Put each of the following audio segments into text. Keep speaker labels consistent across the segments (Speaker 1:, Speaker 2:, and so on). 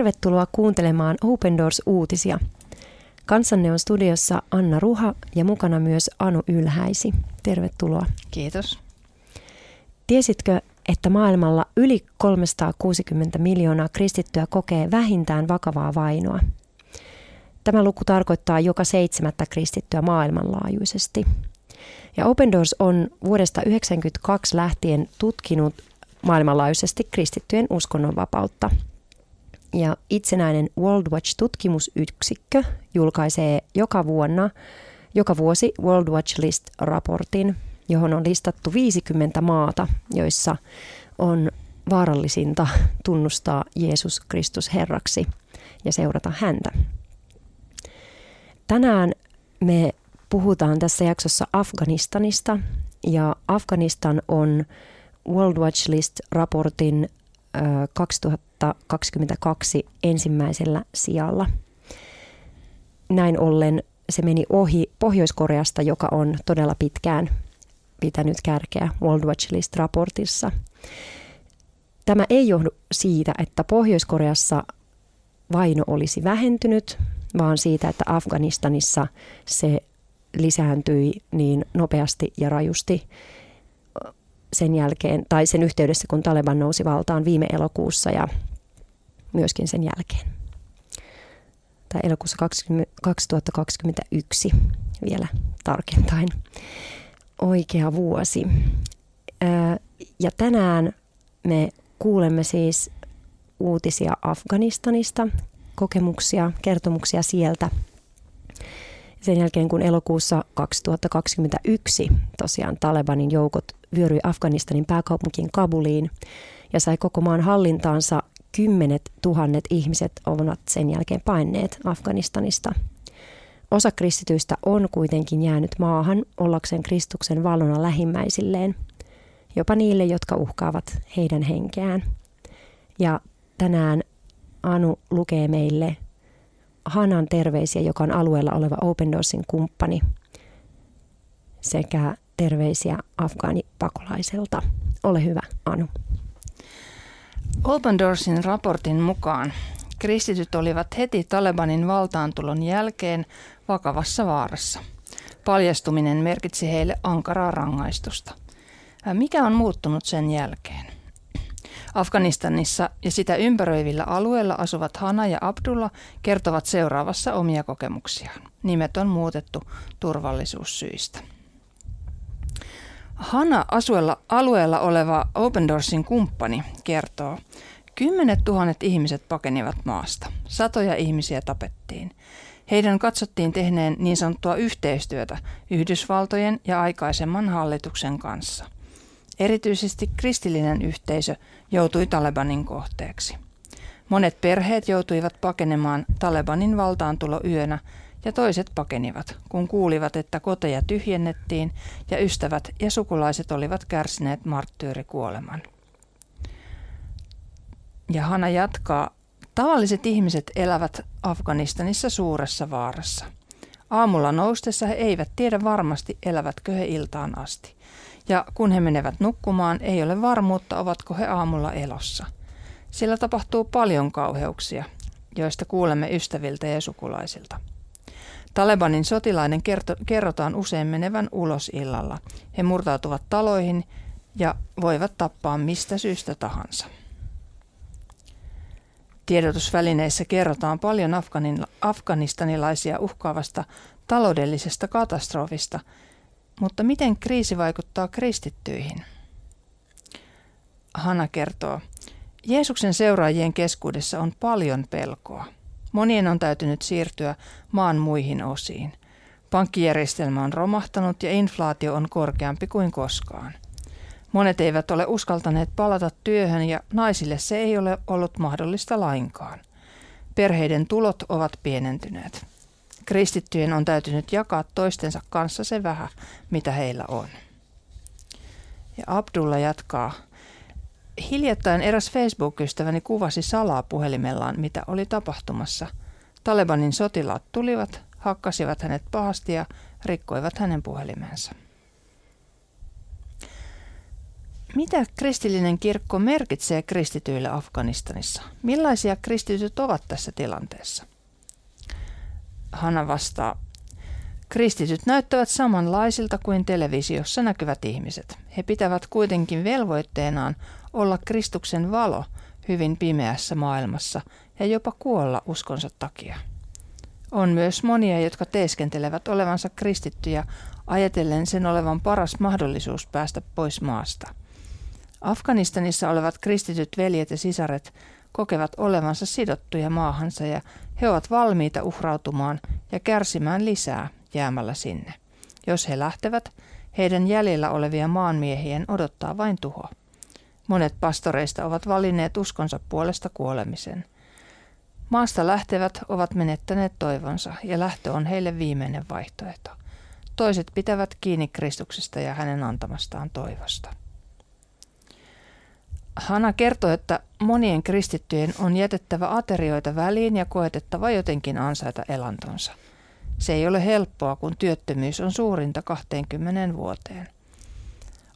Speaker 1: Tervetuloa kuuntelemaan Open Doors-uutisia. Kanssanne on studiossa Anna Ruha ja mukana myös Anu Ylhäisi. Tervetuloa.
Speaker 2: Kiitos.
Speaker 1: Tiesitkö, että maailmalla yli 360 miljoonaa kristittyä kokee vähintään vakavaa vainoa? Tämä luku tarkoittaa joka seitsemättä kristittyä maailmanlaajuisesti. Ja Open Doors on vuodesta 1992 lähtien tutkinut maailmanlaajuisesti kristittyjen uskonnonvapautta. Ja itsenäinen World Watch-tutkimusyksikkö julkaisee joka vuonna, joka vuosi World Watch List-raportin, johon on listattu 50 maata, joissa on vaarallisinta tunnustaa Jeesus Kristus Herraksi ja seurata häntä. Tänään me puhutaan tässä jaksossa Afganistanista ja Afganistan on World Watch List-raportin 2022 ensimmäisellä sijalla. Näin ollen se meni ohi Pohjois-Koreasta, joka on todella pitkään pitänyt kärkeä World Watch List-raportissa. Tämä ei johdu siitä, että Pohjois-Koreassa vaino olisi vähentynyt, vaan siitä, että Afganistanissa se lisääntyi niin nopeasti ja rajusti sen jälkeen, tai sen yhteydessä, kun Taleban nousi valtaan viime elokuussa ja myöskin sen jälkeen. Tai elokuussa 20, 2021 vielä tarkentaen. Oikea vuosi. Ja tänään me kuulemme siis uutisia Afganistanista, kokemuksia, kertomuksia sieltä. Sen jälkeen kun elokuussa 2021 tosiaan Talebanin joukot vyöryi Afganistanin pääkaupunkiin Kabuliin ja sai koko maan hallintaansa, kymmenet tuhannet ihmiset ovat sen jälkeen paineet Afganistanista. Osa kristityistä on kuitenkin jäänyt maahan ollakseen Kristuksen valona lähimmäisilleen, jopa niille, jotka uhkaavat heidän henkeään. Ja tänään Anu lukee meille Hanan terveisiä, joka on alueella oleva Open Doorsin kumppani, sekä terveisiä afgaanipakolaiselta. Ole hyvä, Anu.
Speaker 2: Open Doorsin raportin mukaan kristityt olivat heti Talebanin valtaantulon jälkeen vakavassa vaarassa. Paljastuminen merkitsi heille ankaraa rangaistusta. Mikä on muuttunut sen jälkeen? Afganistanissa ja sitä ympäröivillä alueilla asuvat Hana ja Abdullah kertovat seuraavassa omia kokemuksiaan. Nimet on muutettu turvallisuussyistä. Hana asuella, alueella oleva Open Doorsin kumppani kertoo, kymmenet tuhannet ihmiset pakenivat maasta. Satoja ihmisiä tapettiin. Heidän katsottiin tehneen niin sanottua yhteistyötä Yhdysvaltojen ja aikaisemman hallituksen kanssa. Erityisesti kristillinen yhteisö joutui Talebanin kohteeksi. Monet perheet joutuivat pakenemaan Talebanin valtaantulo yönä ja toiset pakenivat, kun kuulivat, että koteja tyhjennettiin ja ystävät ja sukulaiset olivat kärsineet marttyyrikuoleman. Ja Hana jatkaa, tavalliset ihmiset elävät Afganistanissa suuressa vaarassa. Aamulla noustessa he eivät tiedä varmasti, elävätkö he iltaan asti. Ja kun he menevät nukkumaan, ei ole varmuutta, ovatko he aamulla elossa. Siellä tapahtuu paljon kauheuksia, joista kuulemme ystäviltä ja sukulaisilta. Talebanin sotilaiden kerto, kerrotaan usein menevän ulos illalla. He murtautuvat taloihin ja voivat tappaa mistä syystä tahansa. Tiedotusvälineissä kerrotaan paljon Afganin, afganistanilaisia uhkaavasta taloudellisesta katastrofista, mutta miten kriisi vaikuttaa kristittyihin? Hanna kertoo, Jeesuksen seuraajien keskuudessa on paljon pelkoa. Monien on täytynyt siirtyä maan muihin osiin. Pankkijärjestelmä on romahtanut ja inflaatio on korkeampi kuin koskaan. Monet eivät ole uskaltaneet palata työhön ja naisille se ei ole ollut mahdollista lainkaan. Perheiden tulot ovat pienentyneet. Kristittyjen on täytynyt jakaa toistensa kanssa se vähän, mitä heillä on. Ja Abdullah jatkaa. Hiljattain eräs Facebook-ystäväni kuvasi salaa puhelimellaan, mitä oli tapahtumassa. Talebanin sotilaat tulivat, hakkasivat hänet pahasti ja rikkoivat hänen puhelimensa. Mitä kristillinen kirkko merkitsee kristityille Afganistanissa? Millaisia kristityt ovat tässä tilanteessa? Hanna vastaa, Kristityt näyttävät samanlaisilta kuin televisiossa näkyvät ihmiset. He pitävät kuitenkin velvoitteenaan olla Kristuksen valo hyvin pimeässä maailmassa ja jopa kuolla uskonsa takia. On myös monia, jotka teeskentelevät olevansa kristittyjä ajatellen sen olevan paras mahdollisuus päästä pois maasta. Afganistanissa olevat kristityt veljet ja sisaret kokevat olevansa sidottuja maahansa ja he ovat valmiita uhrautumaan ja kärsimään lisää jäämällä sinne. Jos he lähtevät, heidän jäljellä olevia maanmiehien odottaa vain tuho. Monet pastoreista ovat valinneet uskonsa puolesta kuolemisen. Maasta lähtevät ovat menettäneet toivonsa ja lähtö on heille viimeinen vaihtoehto. Toiset pitävät kiinni Kristuksesta ja hänen antamastaan toivosta. Hanna kertoo, että monien kristittyjen on jätettävä aterioita väliin ja koetettava jotenkin ansaita elantonsa. Se ei ole helppoa, kun työttömyys on suurinta 20 vuoteen.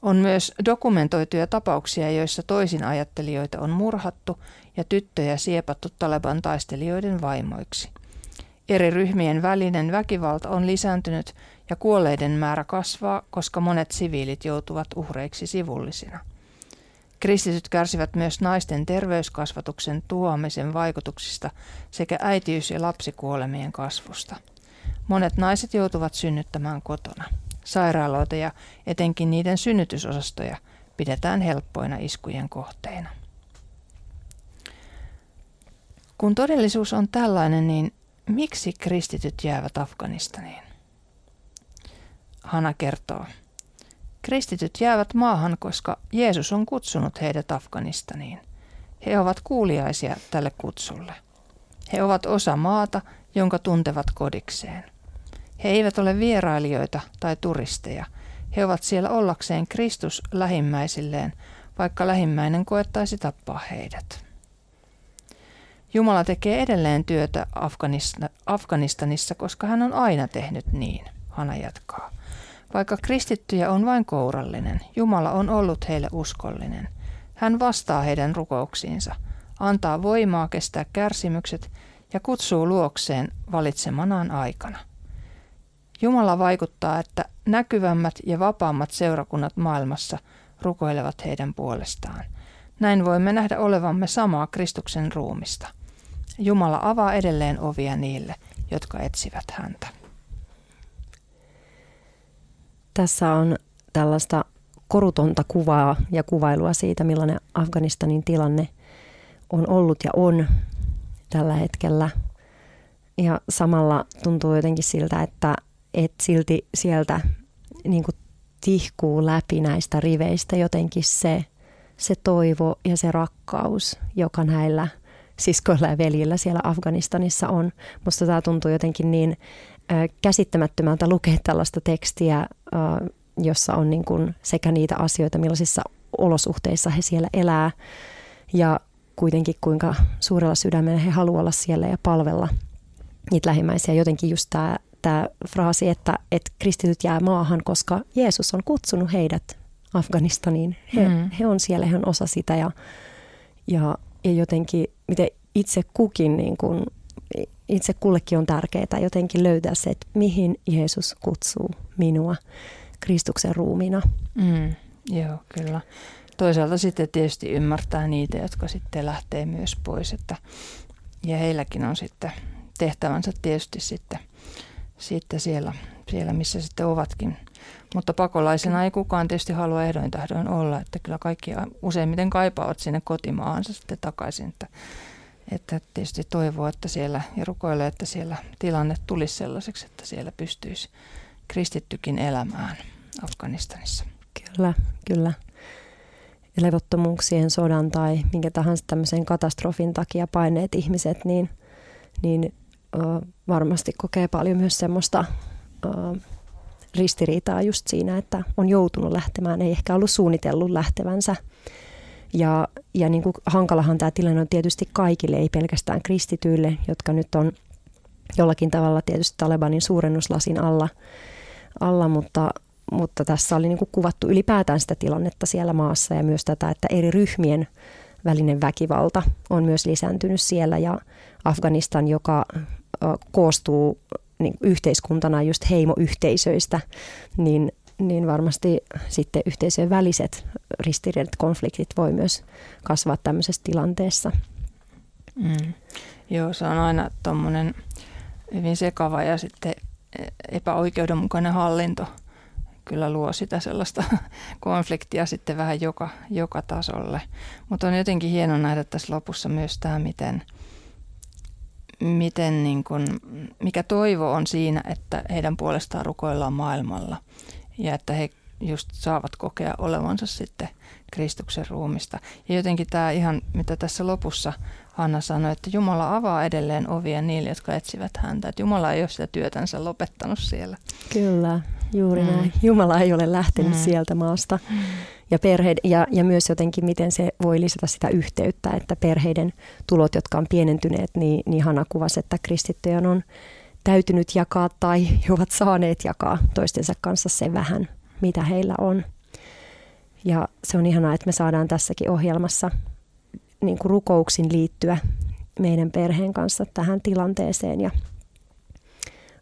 Speaker 2: On myös dokumentoituja tapauksia, joissa toisin ajattelijoita on murhattu ja tyttöjä siepattu Taleban taistelijoiden vaimoiksi. Eri ryhmien välinen väkivalta on lisääntynyt ja kuolleiden määrä kasvaa, koska monet siviilit joutuvat uhreiksi sivullisina. Kristityt kärsivät myös naisten terveyskasvatuksen tuomisen vaikutuksista sekä äitiys- ja lapsikuolemien kasvusta. Monet naiset joutuvat synnyttämään kotona. Sairaaloita ja etenkin niiden synnytysosastoja pidetään helppoina iskujen kohteina. Kun todellisuus on tällainen, niin miksi kristityt jäävät Afganistaniin? Hana kertoo. Kristityt jäävät maahan, koska Jeesus on kutsunut heidät Afganistaniin. He ovat kuuliaisia tälle kutsulle. He ovat osa maata, jonka tuntevat kodikseen. He eivät ole vierailijoita tai turisteja. He ovat siellä ollakseen Kristus lähimmäisilleen, vaikka lähimmäinen koettaisi tappaa heidät. Jumala tekee edelleen työtä Afganistanissa, koska hän on aina tehnyt niin, Hana jatkaa. Vaikka kristittyjä on vain kourallinen, Jumala on ollut heille uskollinen. Hän vastaa heidän rukouksiinsa, antaa voimaa kestää kärsimykset ja kutsuu luokseen valitsemanaan aikana – Jumala vaikuttaa, että näkyvämmät ja vapaammat seurakunnat maailmassa rukoilevat heidän puolestaan. Näin voimme nähdä olevamme samaa Kristuksen ruumista. Jumala avaa edelleen ovia niille, jotka etsivät häntä.
Speaker 1: Tässä on tällaista korutonta kuvaa ja kuvailua siitä, millainen Afganistanin tilanne on ollut ja on tällä hetkellä. Ja samalla tuntuu jotenkin siltä, että että silti sieltä niin kuin tihkuu läpi näistä riveistä jotenkin se, se toivo ja se rakkaus, joka näillä siskoilla ja veljillä siellä Afganistanissa on. Musta tämä tuntuu jotenkin niin äh, käsittämättömältä lukea tällaista tekstiä, äh, jossa on niin kuin sekä niitä asioita, millaisissa olosuhteissa he siellä elää, ja kuitenkin kuinka suurella sydämellä he haluavat olla siellä ja palvella niitä lähimmäisiä. Jotenkin just tämä tämä fraasi, että, että kristityt jää maahan, koska Jeesus on kutsunut heidät Afganistaniin. He, mm. he on siellä, he on osa sitä ja, ja, ja jotenkin miten itse kukin, niin kuin, itse kullekin on tärkeää jotenkin löytää se, että mihin Jeesus kutsuu minua Kristuksen ruumina.
Speaker 2: Mm, joo, kyllä. Toisaalta sitten tietysti ymmärtää niitä, jotka sitten lähtee myös pois, että, ja heilläkin on sitten tehtävänsä tietysti sitten – sitten siellä, siellä, missä sitten ovatkin. Mutta pakolaisena ei kukaan tietysti halua ehdoin tahdoin olla, että kyllä kaikki useimmiten kaipaavat sinne kotimaahansa sitten takaisin. Että, että tietysti toivoo, että siellä ja rukoilee, että siellä tilanne tulisi sellaiseksi, että siellä pystyisi kristittykin elämään Afganistanissa.
Speaker 1: Kyllä, kyllä. Levottomuuksien, sodan tai minkä tahansa tämmöisen katastrofin takia paineet ihmiset, niin, niin varmasti kokee paljon myös semmoista ristiriitaa just siinä, että on joutunut lähtemään, ei ehkä ollut suunnitellut lähtevänsä. Ja, ja niin kuin hankalahan tämä tilanne on tietysti kaikille, ei pelkästään kristityille, jotka nyt on jollakin tavalla tietysti Talebanin suurennuslasin alla, alla mutta, mutta tässä oli niin kuin kuvattu ylipäätään sitä tilannetta siellä maassa ja myös tätä, että eri ryhmien välinen väkivalta on myös lisääntynyt siellä ja Afganistan, joka koostuu niin yhteiskuntana just heimoyhteisöistä, niin, niin varmasti sitten yhteisöjen väliset ristiriidat, konfliktit voi myös kasvaa tämmöisessä tilanteessa.
Speaker 2: Mm. Joo, se on aina tuommoinen hyvin sekava ja sitten epäoikeudenmukainen hallinto kyllä luo sitä sellaista konfliktia sitten vähän joka, joka tasolle. Mutta on jotenkin hieno nähdä tässä lopussa myös tämä, miten, miten niin kun, mikä toivo on siinä, että heidän puolestaan rukoillaan maailmalla ja että he just saavat kokea olevansa sitten Kristuksen ruumista. Ja jotenkin tämä ihan, mitä tässä lopussa Hanna sanoi, että Jumala avaa edelleen ovia niille, jotka etsivät häntä. Että Jumala ei ole sitä työtänsä lopettanut siellä.
Speaker 1: Kyllä, juuri mm. näin. Jumala ei ole lähtenyt mm. sieltä maasta. Mm. Ja, perhe, ja, ja myös jotenkin, miten se voi lisätä sitä yhteyttä, että perheiden tulot, jotka on pienentyneet, niin, niin Hanna kuvasi, että kristittyjen on täytynyt jakaa tai he ovat saaneet jakaa toistensa kanssa se vähän, mitä heillä on. Ja se on ihanaa, että me saadaan tässäkin ohjelmassa niin kuin rukouksin liittyä meidän perheen kanssa tähän tilanteeseen ja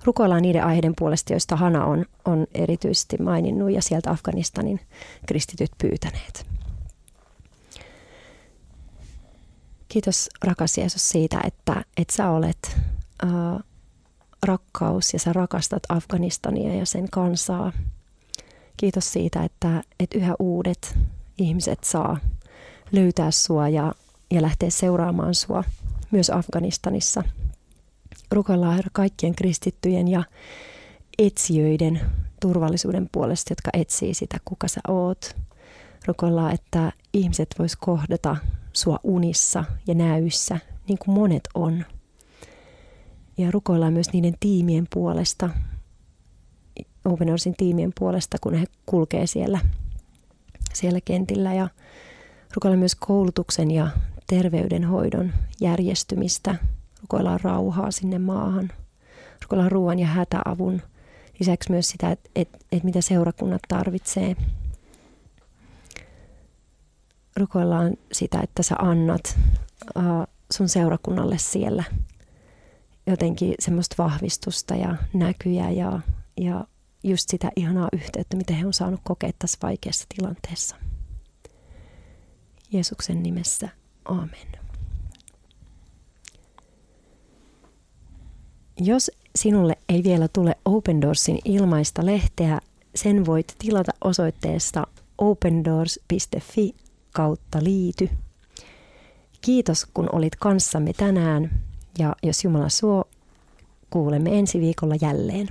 Speaker 1: rukoillaan niiden aiheiden puolesta, joista Hana on, on erityisesti maininnut ja sieltä Afganistanin kristityt pyytäneet. Kiitos rakas Jeesus siitä, että, että sä olet äh, rakkaus ja sä rakastat Afganistania ja sen kansaa. Kiitos siitä, että, että yhä uudet ihmiset saa löytää sua ja, ja lähteä seuraamaan sua myös Afganistanissa. Rukoillaan Herra kaikkien kristittyjen ja etsijöiden turvallisuuden puolesta, jotka etsii sitä, kuka sä oot. Rukoillaan, että ihmiset vois kohdata sua unissa ja näyssä, niin kuin monet on. Ja rukoillaan myös niiden tiimien puolesta, Open Doorsin tiimien puolesta, kun he kulkee siellä, siellä kentillä. Ja rukoillaan myös koulutuksen ja terveydenhoidon järjestymistä. Rukoillaan rauhaa sinne maahan. Rukoillaan ruoan ja hätäavun. Lisäksi myös sitä, että et, et mitä seurakunnat tarvitsee. Rukoillaan sitä, että sä annat uh, sun seurakunnalle siellä jotenkin semmoista vahvistusta ja näkyjä ja, ja just sitä ihanaa yhteyttä, mitä he on saanut kokea tässä vaikeassa tilanteessa. Jeesuksen nimessä, amen. Jos sinulle ei vielä tule Open Doorsin ilmaista lehteä, sen voit tilata osoitteesta opendoors.fi kautta liity. Kiitos kun olit kanssamme tänään ja jos Jumala suo, kuulemme ensi viikolla jälleen.